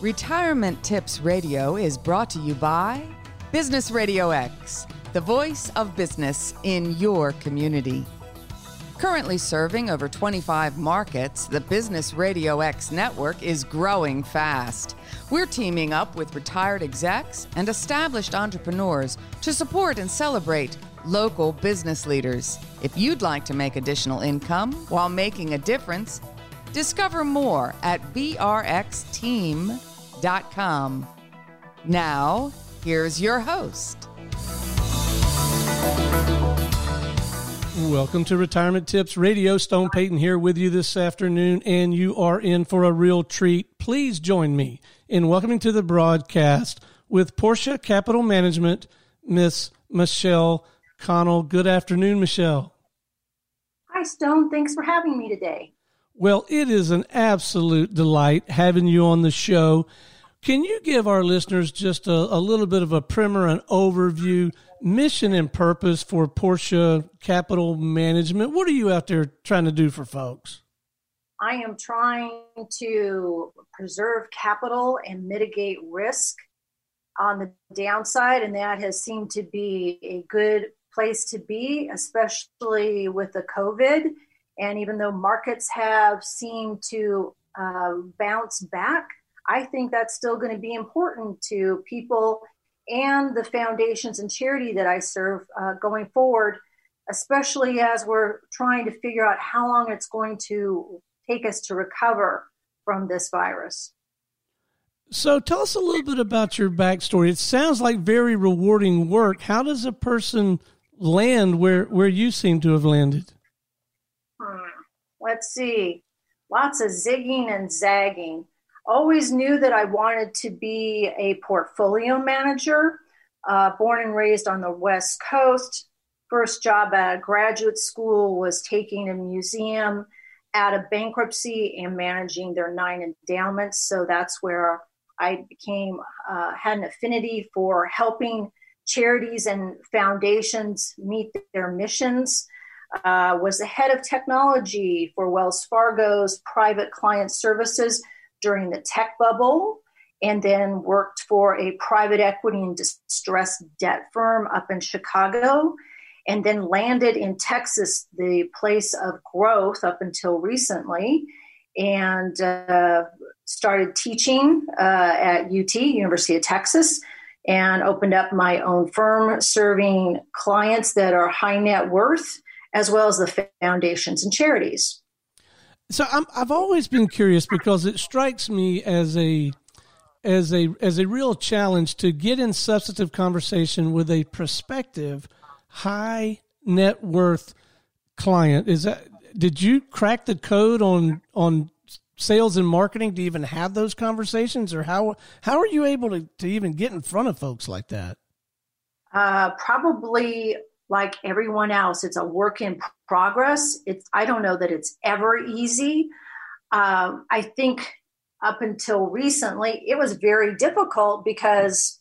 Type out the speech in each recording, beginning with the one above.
Retirement Tips Radio is brought to you by Business Radio X, the voice of business in your community. Currently serving over 25 markets, the Business Radio X network is growing fast. We're teaming up with retired execs and established entrepreneurs to support and celebrate local business leaders. If you'd like to make additional income while making a difference, discover more at brxteam.com. Now, here's your host. Welcome to Retirement Tips Radio. Stone Payton here with you this afternoon, and you are in for a real treat. Please join me in welcoming to the broadcast with Portia Capital Management, Miss Michelle Connell. Good afternoon, Michelle. Hi, Stone. Thanks for having me today. Well, it is an absolute delight having you on the show. Can you give our listeners just a, a little bit of a primer an overview, mission and purpose for Portia Capital Management? What are you out there trying to do for folks? I am trying to preserve capital and mitigate risk on the downside, and that has seemed to be a good place to be, especially with the COVID and even though markets have seemed to uh, bounce back, I think that's still going to be important to people and the foundations and charity that I serve uh, going forward, especially as we're trying to figure out how long it's going to take us to recover from this virus. So tell us a little bit about your backstory. It sounds like very rewarding work. How does a person land where, where you seem to have landed? Hmm. let's see, lots of zigging and zagging. Always knew that I wanted to be a portfolio manager. Uh, born and raised on the West Coast. First job at graduate school was taking a museum out of bankruptcy and managing their nine endowments. So that's where I became, uh, had an affinity for helping charities and foundations meet their missions uh, was the head of technology for Wells Fargo's private client services during the tech bubble, and then worked for a private equity and distressed debt firm up in Chicago, and then landed in Texas, the place of growth up until recently, and uh, started teaching uh, at UT, University of Texas. And opened up my own firm serving clients that are high net worth as well as the foundations and charities. So i have always been curious because it strikes me as a as a as a real challenge to get in substantive conversation with a prospective high net worth client. Is that did you crack the code on on sales and marketing to even have those conversations, or how how are you able to to even get in front of folks like that? Uh, probably like everyone else. It's a work in progress. It's I don't know that it's ever easy. Um, I think up until recently, it was very difficult because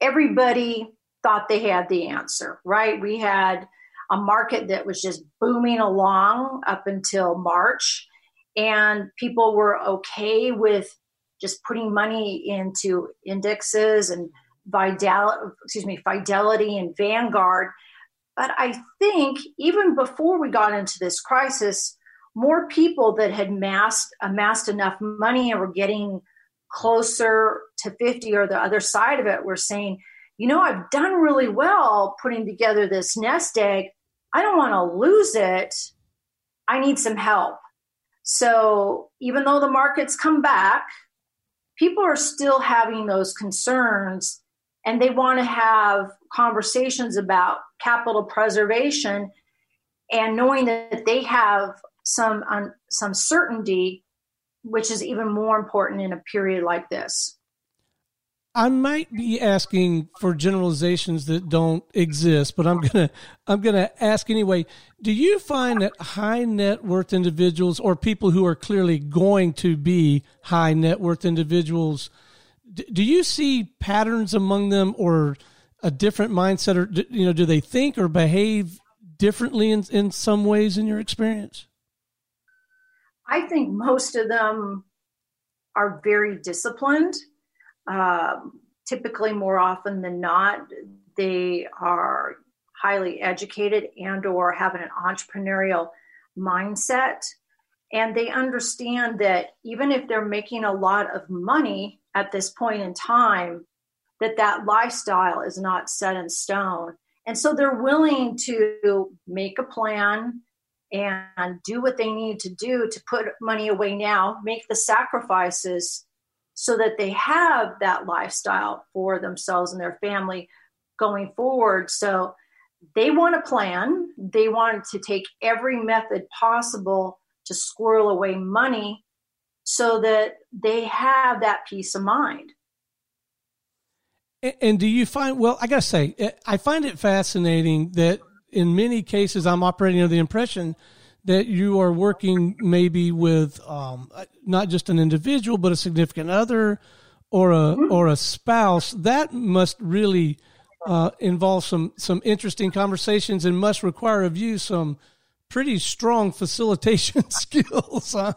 everybody thought they had the answer. Right? We had a market that was just booming along up until March, and people were okay with just putting money into indexes and Vidal, excuse me, Fidelity and Vanguard but I think even before we got into this crisis, more people that had massed, amassed enough money and were getting closer to 50 or the other side of it were saying, you know, I've done really well putting together this nest egg. I don't want to lose it. I need some help. So even though the markets come back, people are still having those concerns and they want to have conversations about capital preservation and knowing that they have some um, some certainty which is even more important in a period like this I might be asking for generalizations that don't exist, but I'm gonna I'm gonna ask anyway. Do you find that high net worth individuals or people who are clearly going to be high net worth individuals do you see patterns among them or a different mindset or you know do they think or behave differently in, in some ways in your experience i think most of them are very disciplined. Um, typically, more often than not, they are highly educated and or have an entrepreneurial mindset and they understand that even if they're making a lot of money at this point in time that that lifestyle is not set in stone and so they're willing to make a plan and do what they need to do to put money away now, make the sacrifices so that they have that lifestyle for themselves and their family going forward. So they want a plan. They want to take every method possible to squirrel away money so that they have that peace of mind. And do you find, well, I got to say, I find it fascinating that in many cases I'm operating under the impression that you are working maybe with um, not just an individual, but a significant other or a, mm-hmm. or a spouse. That must really uh, involve some, some interesting conversations and must require of you some pretty strong facilitation skills. Huh?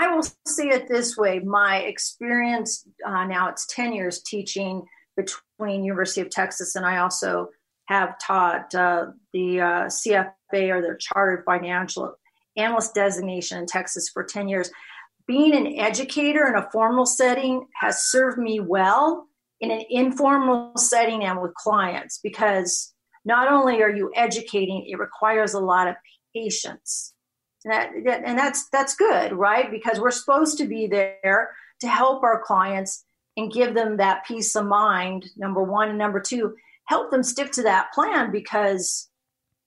I will say it this way: my experience uh, now it's ten years teaching between University of Texas, and I also have taught uh, the uh, CFA or their Chartered Financial Analyst designation in Texas for ten years. Being an educator in a formal setting has served me well in an informal setting and with clients because not only are you educating, it requires a lot of patience and, that, and that's that's good, right? Because we're supposed to be there to help our clients and give them that peace of mind. Number one, and number two, help them stick to that plan. Because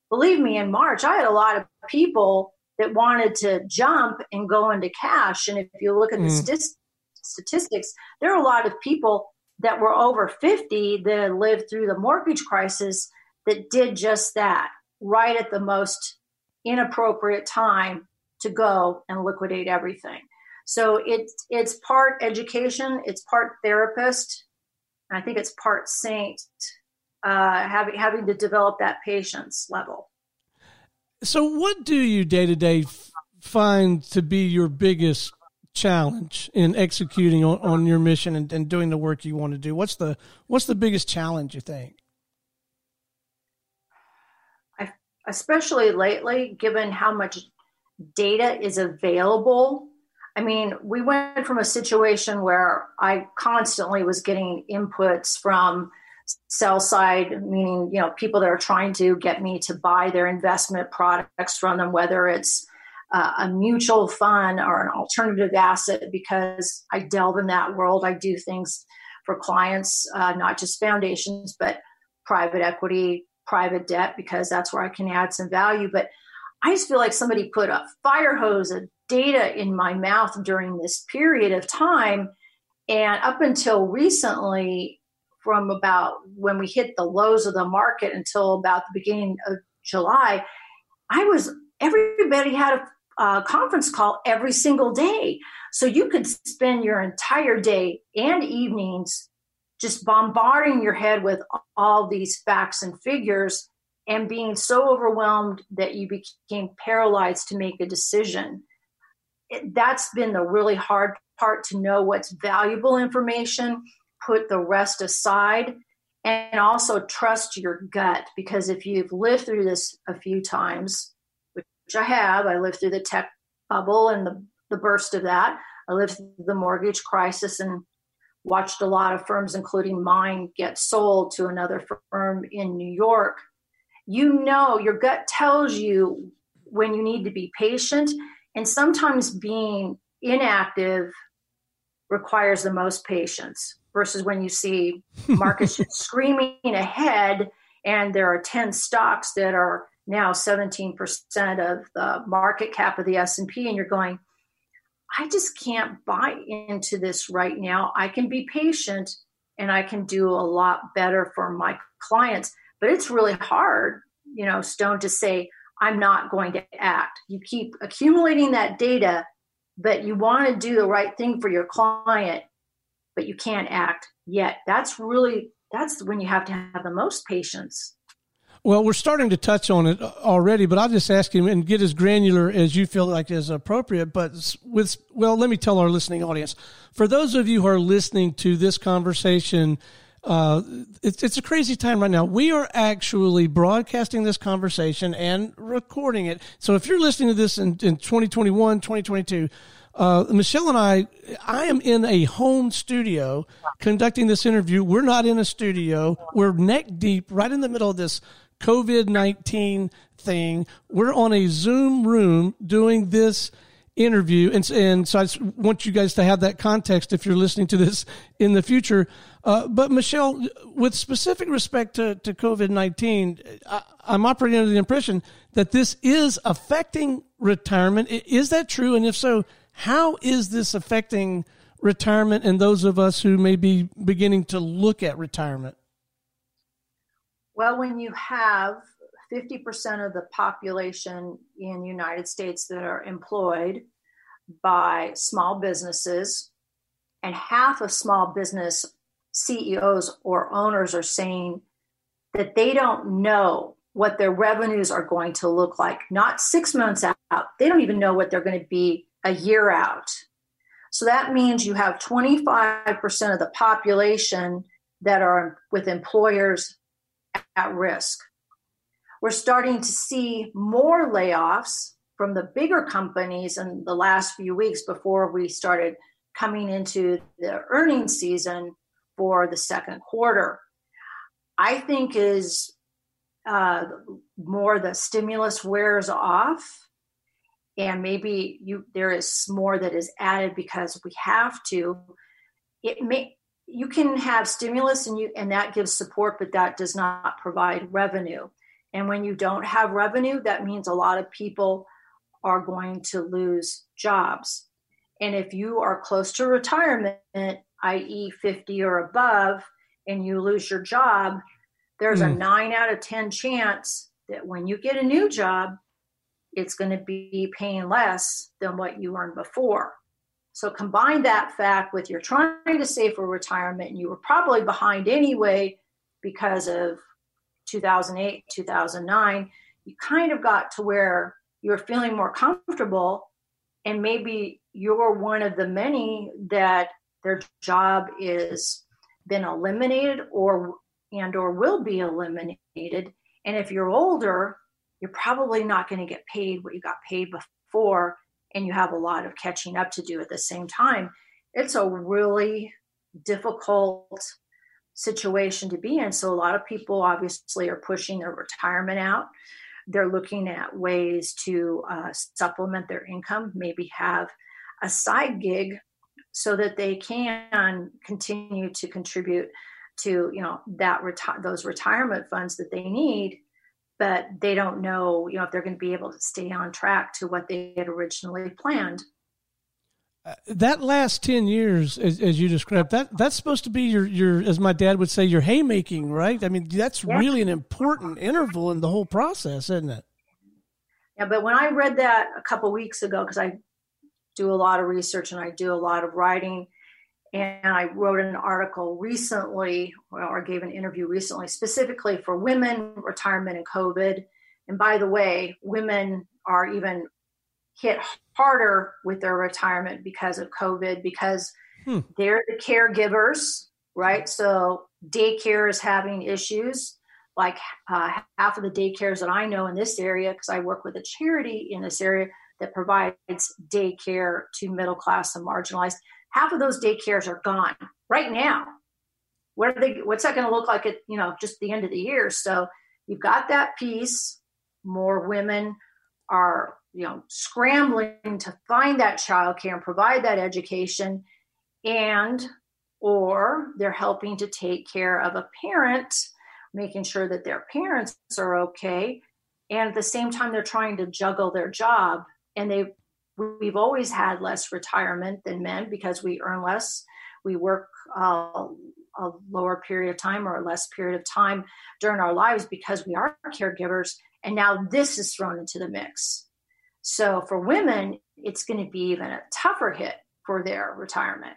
believe me, in March, I had a lot of people that wanted to jump and go into cash. And if you look at mm. the st- statistics, there are a lot of people that were over 50 that lived through the mortgage crisis that did just that right at the most inappropriate time to go and liquidate everything. So it's it's part education, it's part therapist, I think it's part saint, uh, having having to develop that patience level. So, what do you day to day find to be your biggest challenge in executing on, on your mission and, and doing the work you want to do? What's the what's the biggest challenge you think? Especially lately, given how much data is available. I mean, we went from a situation where I constantly was getting inputs from sell side, meaning, you know, people that are trying to get me to buy their investment products from them, whether it's uh, a mutual fund or an alternative asset, because I delve in that world. I do things for clients, uh, not just foundations, but private equity, private debt because that's where I can add some value. But I just feel like somebody put a fire hose of data in my mouth during this period of time. And up until recently, from about when we hit the lows of the market until about the beginning of July, I was everybody had a, a conference call every single day. So you could spend your entire day and evenings just bombarding your head with all these facts and figures and being so overwhelmed that you became paralyzed to make a decision. It, that's been the really hard part to know what's valuable information, put the rest aside, and also trust your gut. Because if you've lived through this a few times, which I have, I lived through the tech bubble and the, the burst of that, I lived through the mortgage crisis and watched a lot of firms, including mine, get sold to another firm in New York. You know, your gut tells you when you need to be patient, and sometimes being inactive requires the most patience versus when you see markets screaming ahead and there are 10 stocks that are now 17% of the market cap of the S&P and you're going I just can't buy into this right now. I can be patient and I can do a lot better for my clients. But it's really hard, you know, Stone, to say, I'm not going to act. You keep accumulating that data, but you want to do the right thing for your client, but you can't act yet. That's really, that's when you have to have the most patience. Well, we're starting to touch on it already, but I'll just ask him and get as granular as you feel like is appropriate. But with, well, let me tell our listening audience for those of you who are listening to this conversation, uh, it's, it's a crazy time right now. We are actually broadcasting this conversation and recording it. So if you're listening to this in, in 2021, 2022, uh, Michelle and I, I am in a home studio conducting this interview. We're not in a studio. We're neck deep right in the middle of this COVID 19 thing. We're on a Zoom room doing this interview. And, and so I want you guys to have that context if you're listening to this in the future. Uh, but Michelle, with specific respect to, to COVID 19, I'm operating under the impression that this is affecting retirement. Is that true? And if so, how is this affecting retirement and those of us who may be beginning to look at retirement? Well, when you have 50% of the population in the United States that are employed by small businesses, and half of small business CEOs or owners are saying that they don't know what their revenues are going to look like, not six months out. They don't even know what they're going to be a year out. So that means you have 25% of the population that are with employers at risk. We're starting to see more layoffs from the bigger companies in the last few weeks before we started coming into the earnings season for the second quarter. I think is uh, more the stimulus wears off and maybe you there is more that is added because we have to it may you can have stimulus and you and that gives support but that does not provide revenue and when you don't have revenue that means a lot of people are going to lose jobs and if you are close to retirement i.e 50 or above and you lose your job there's mm. a hmm. 9 out of 10 chance that when you get a new job it's going to be paying less than what you earned before. So combine that fact with you're trying to save for retirement and you were probably behind anyway because of 2008, 2009. You kind of got to where you're feeling more comfortable and maybe you're one of the many that their job is been eliminated or and or will be eliminated and if you're older you're probably not going to get paid what you got paid before and you have a lot of catching up to do at the same time it's a really difficult situation to be in. So a lot of people obviously are pushing their retirement out. They're looking at ways to uh, supplement their income maybe have a side gig so that they can continue to contribute to you know that reti- those retirement funds that they need but they don't know, you know, if they're going to be able to stay on track to what they had originally planned. Uh, that last 10 years as, as, you described that that's supposed to be your your as my dad would say your haymaking right i mean that's yeah. really an important interval in the whole process isn't it yeah but when i read that a couple weeks ago because i do a lot of research and i do a lot of writing and I wrote an article recently, or gave an interview recently, specifically for women, retirement, and COVID. And by the way, women are even hit harder with their retirement because of COVID because hmm. they're the caregivers, right? So daycare is having issues. Like uh, half of the daycares that I know in this area, because I work with a charity in this area that provides daycare to middle class and marginalized half of those daycares are gone right now. What are they? What's that going to look like at you know just the end of the year? So you've got that piece. More women are you know scrambling to find that childcare and provide that education, and or they're helping to take care of a parent, making sure that their parents are okay, and at the same time they're trying to juggle their job and they we've always had less retirement than men because we earn less. We work uh, a lower period of time or a less period of time during our lives because we are caregivers. And now this is thrown into the mix. So for women, it's going to be even a tougher hit for their retirement.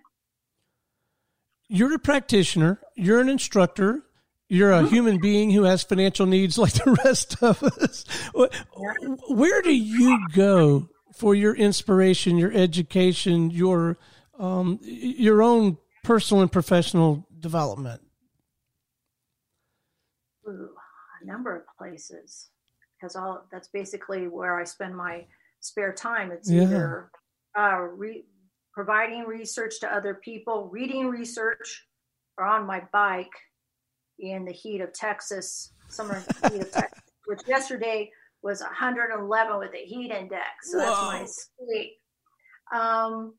You're a practitioner, you're an instructor, you're a human being who has financial needs like the rest of us. Where do you go for your inspiration, your education, your um, your own personal and professional development? Ooh, a number of places, because all that's basically where I spend my spare time. It's yeah. either uh, re- providing research to other people, reading research, or on my bike in the heat of Texas, summer heat of Texas, which yesterday was 111 with the heat index. So Whoa. that's my sleep. Um,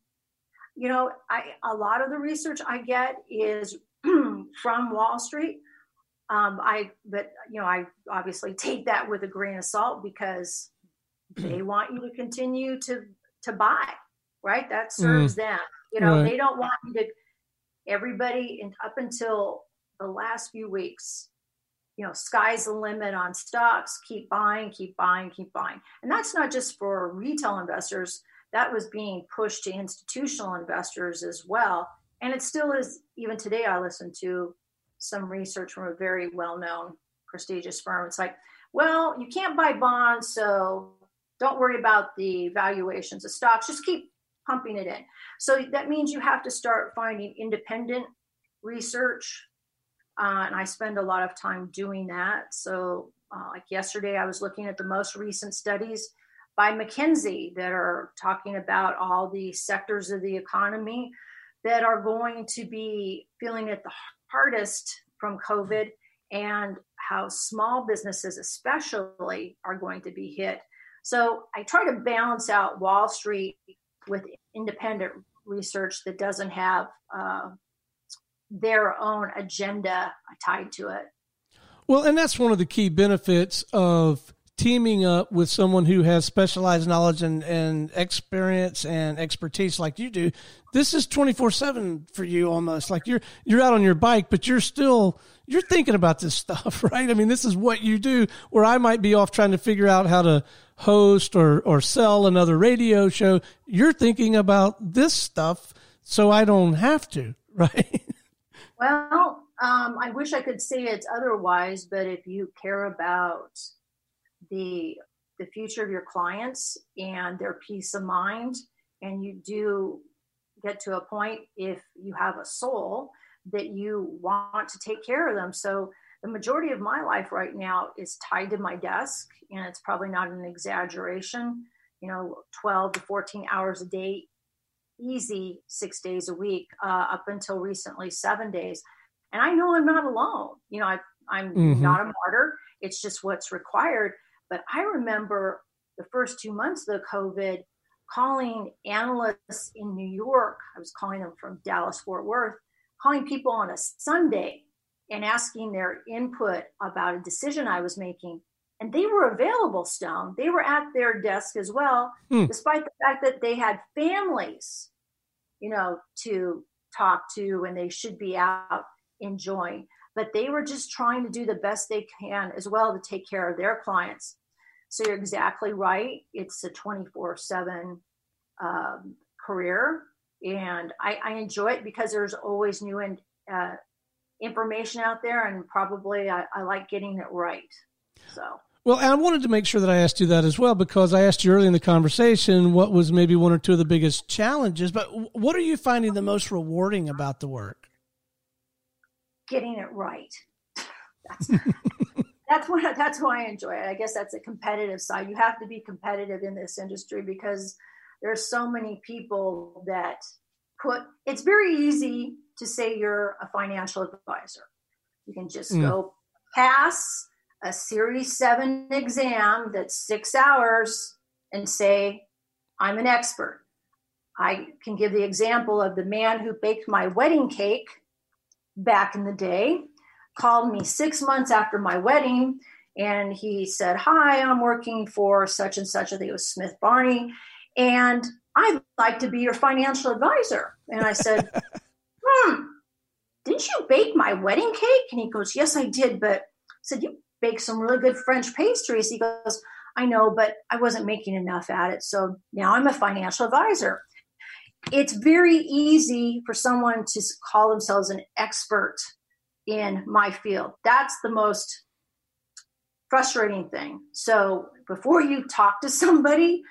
you know, I a lot of the research I get is from Wall Street. Um, I but you know I obviously take that with a grain of salt because they want you to continue to to buy, right? That serves mm. them. You know, right. they don't want you to. Everybody, and up until the last few weeks, you know, sky's the limit on stocks. Keep buying, keep buying, keep buying, and that's not just for retail investors. That was being pushed to institutional investors as well, and it still is. Even today, I listen to some research from a very well-known, prestigious firm. It's like, well, you can't buy bonds, so don't worry about the valuations of stocks. Just keep pumping it in. So that means you have to start finding independent research uh, and I spend a lot of time doing that. So, uh, like yesterday, I was looking at the most recent studies by McKinsey that are talking about all the sectors of the economy that are going to be feeling it the hardest from COVID and how small businesses, especially, are going to be hit. So, I try to balance out Wall Street with independent research that doesn't have uh, their own agenda tied to it. Well, and that's one of the key benefits of teaming up with someone who has specialized knowledge and, and experience and expertise like you do. This is 24 seven for you almost like you're, you're out on your bike, but you're still, you're thinking about this stuff, right? I mean, this is what you do where I might be off trying to figure out how to host or, or sell another radio show. You're thinking about this stuff so I don't have to, right? Well, um, I wish I could say it's otherwise, but if you care about the the future of your clients and their peace of mind, and you do get to a point if you have a soul that you want to take care of them. So the majority of my life right now is tied to my desk, and it's probably not an exaggeration. You know, 12 to 14 hours a day easy six days a week, uh, up until recently seven days. And I know I'm not alone. You know, I, I'm mm-hmm. not a martyr. It's just what's required. But I remember the first two months of the COVID calling analysts in New York. I was calling them from Dallas, Fort Worth, calling people on a Sunday and asking their input about a decision I was making and they were available stone. They were at their desk as well hmm. despite the fact that they had families you know to talk to and they should be out enjoying. But they were just trying to do the best they can as well to take care of their clients. So you're exactly right. It's a 24 7 um, career. And I, I, enjoy it because there's always new and uh, information out there and probably I, I like getting it right. So well, I wanted to make sure that I asked you that as well because I asked you early in the conversation what was maybe one or two of the biggest challenges. But what are you finding the most rewarding about the work? Getting it right. That's that's what that's why I enjoy it. I guess that's a competitive side. You have to be competitive in this industry because there's so many people that put. It's very easy to say you're a financial advisor. You can just mm. go pass a Series 7 exam that's six hours and say, I'm an expert. I can give the example of the man who baked my wedding cake back in the day, called me six months after my wedding, and he said, Hi, I'm working for such and such. I think it was Smith Barney, and I'd like to be your financial advisor. And I said, Hmm, didn't you bake my wedding cake? And he goes, Yes, I did, but I said, You bake some really good French pastries. He goes, I know, but I wasn't making enough at it. So now I'm a financial advisor. It's very easy for someone to call themselves an expert in my field. That's the most frustrating thing. So before you talk to somebody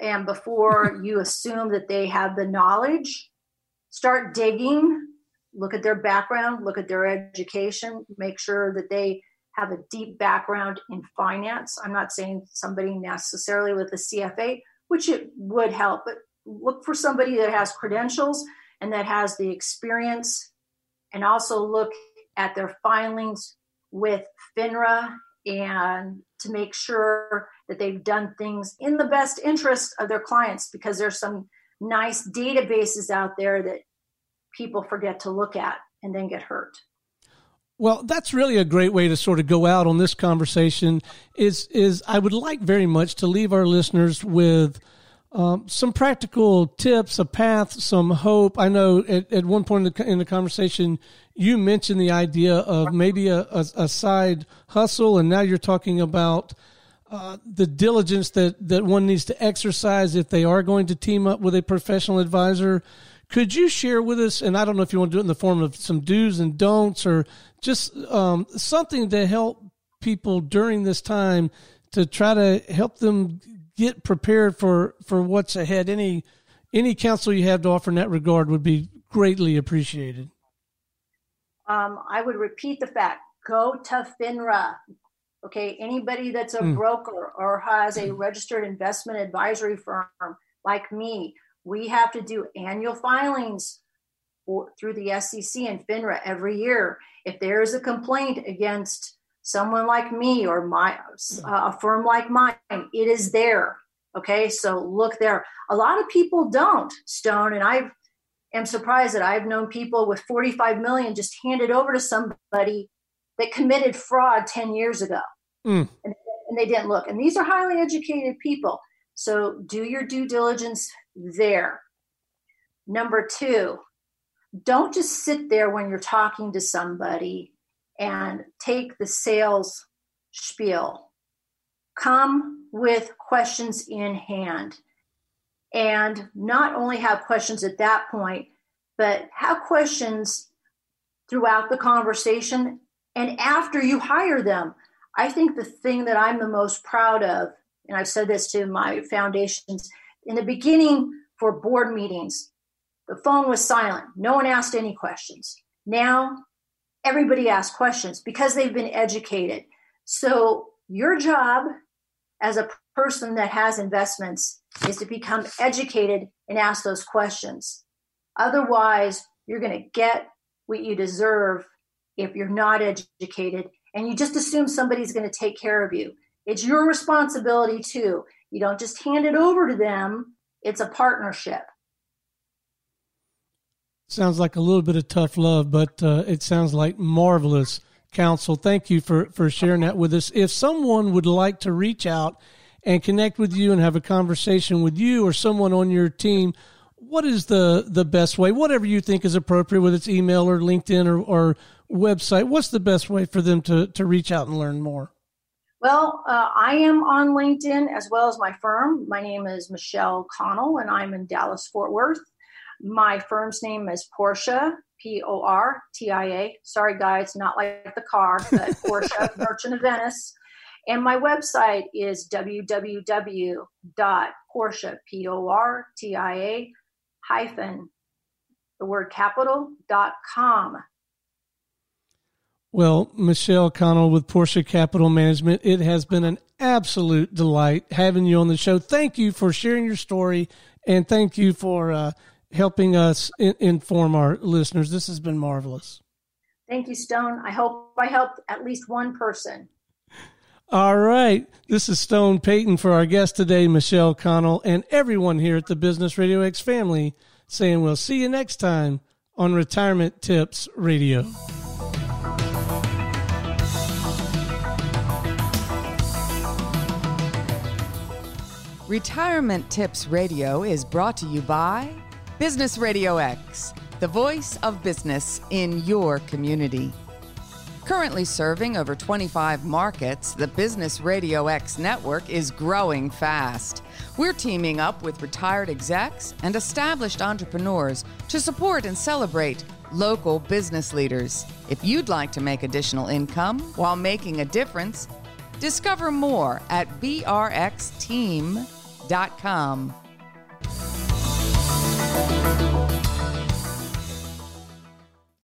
and before you assume that they have the knowledge, start digging, look at their background, look at their education, make sure that they have a deep background in finance. I'm not saying somebody necessarily with a CFA, which it would help, but look for somebody that has credentials and that has the experience and also look at their filings with FINRA and to make sure that they've done things in the best interest of their clients because there's some nice databases out there that people forget to look at and then get hurt. Well, that's really a great way to sort of go out on this conversation. Is is I would like very much to leave our listeners with um, some practical tips, a path, some hope. I know at, at one point in the, in the, conversation, you mentioned the idea of maybe a, a, a side hustle, and now you're talking about uh, the diligence that, that one needs to exercise if they are going to team up with a professional advisor. Could you share with us, and I don't know if you want to do it in the form of some do's and don'ts or just um, something to help people during this time to try to help them get prepared for for what's ahead. Any any counsel you have to offer in that regard would be greatly appreciated. Um, I would repeat the fact: go to FINRA. Okay, anybody that's a mm. broker or has a registered investment advisory firm like me, we have to do annual filings for, through the SEC and FINRA every year. If there is a complaint against someone like me or my uh, a firm like mine it is there okay? So look there. A lot of people don't stone and i am surprised that i've known people with 45 million just handed over to somebody that committed fraud 10 years ago. Mm. and, and they didn't look. And these are highly educated people so do your due diligence there number two don't just sit there when you're talking to somebody and take the sales spiel. Come with questions in hand and not only have questions at that point, but have questions throughout the conversation and after you hire them. I think the thing that I'm the most proud of, and I've said this to my foundations, in the beginning for board meetings, the phone was silent. No one asked any questions. Now everybody asks questions because they've been educated. So your job as a person that has investments is to become educated and ask those questions. Otherwise, you're going to get what you deserve if you're not educated and you just assume somebody's going to take care of you. It's your responsibility too. You don't just hand it over to them, it's a partnership. Sounds like a little bit of tough love, but uh, it sounds like marvelous counsel. Thank you for, for sharing that with us. If someone would like to reach out and connect with you and have a conversation with you or someone on your team, what is the, the best way? Whatever you think is appropriate, whether it's email or LinkedIn or, or website, what's the best way for them to, to reach out and learn more? Well, uh, I am on LinkedIn as well as my firm. My name is Michelle Connell, and I'm in Dallas, Fort Worth. My firm's name is Portia, P O R T I A. Sorry, guys, not like the car, but Portia, Merchant of Venice. And my website is www.portia, P O R T I A, hyphen the word capital.com. Well, Michelle Connell with Portia Capital Management, it has been an absolute delight having you on the show. Thank you for sharing your story and thank you for uh, helping us in, inform our listeners. This has been marvelous. Thank you, Stone. I hope I helped at least one person. All right. This is Stone Payton for our guest today, Michelle Connell, and everyone here at the Business Radio X family saying we'll see you next time on Retirement Tips Radio. Retirement Tips Radio is brought to you by Business Radio X, the voice of business in your community. Currently serving over 25 markets, the Business Radio X network is growing fast. We're teaming up with retired execs and established entrepreneurs to support and celebrate local business leaders. If you'd like to make additional income while making a difference, discover more at brxteam.com.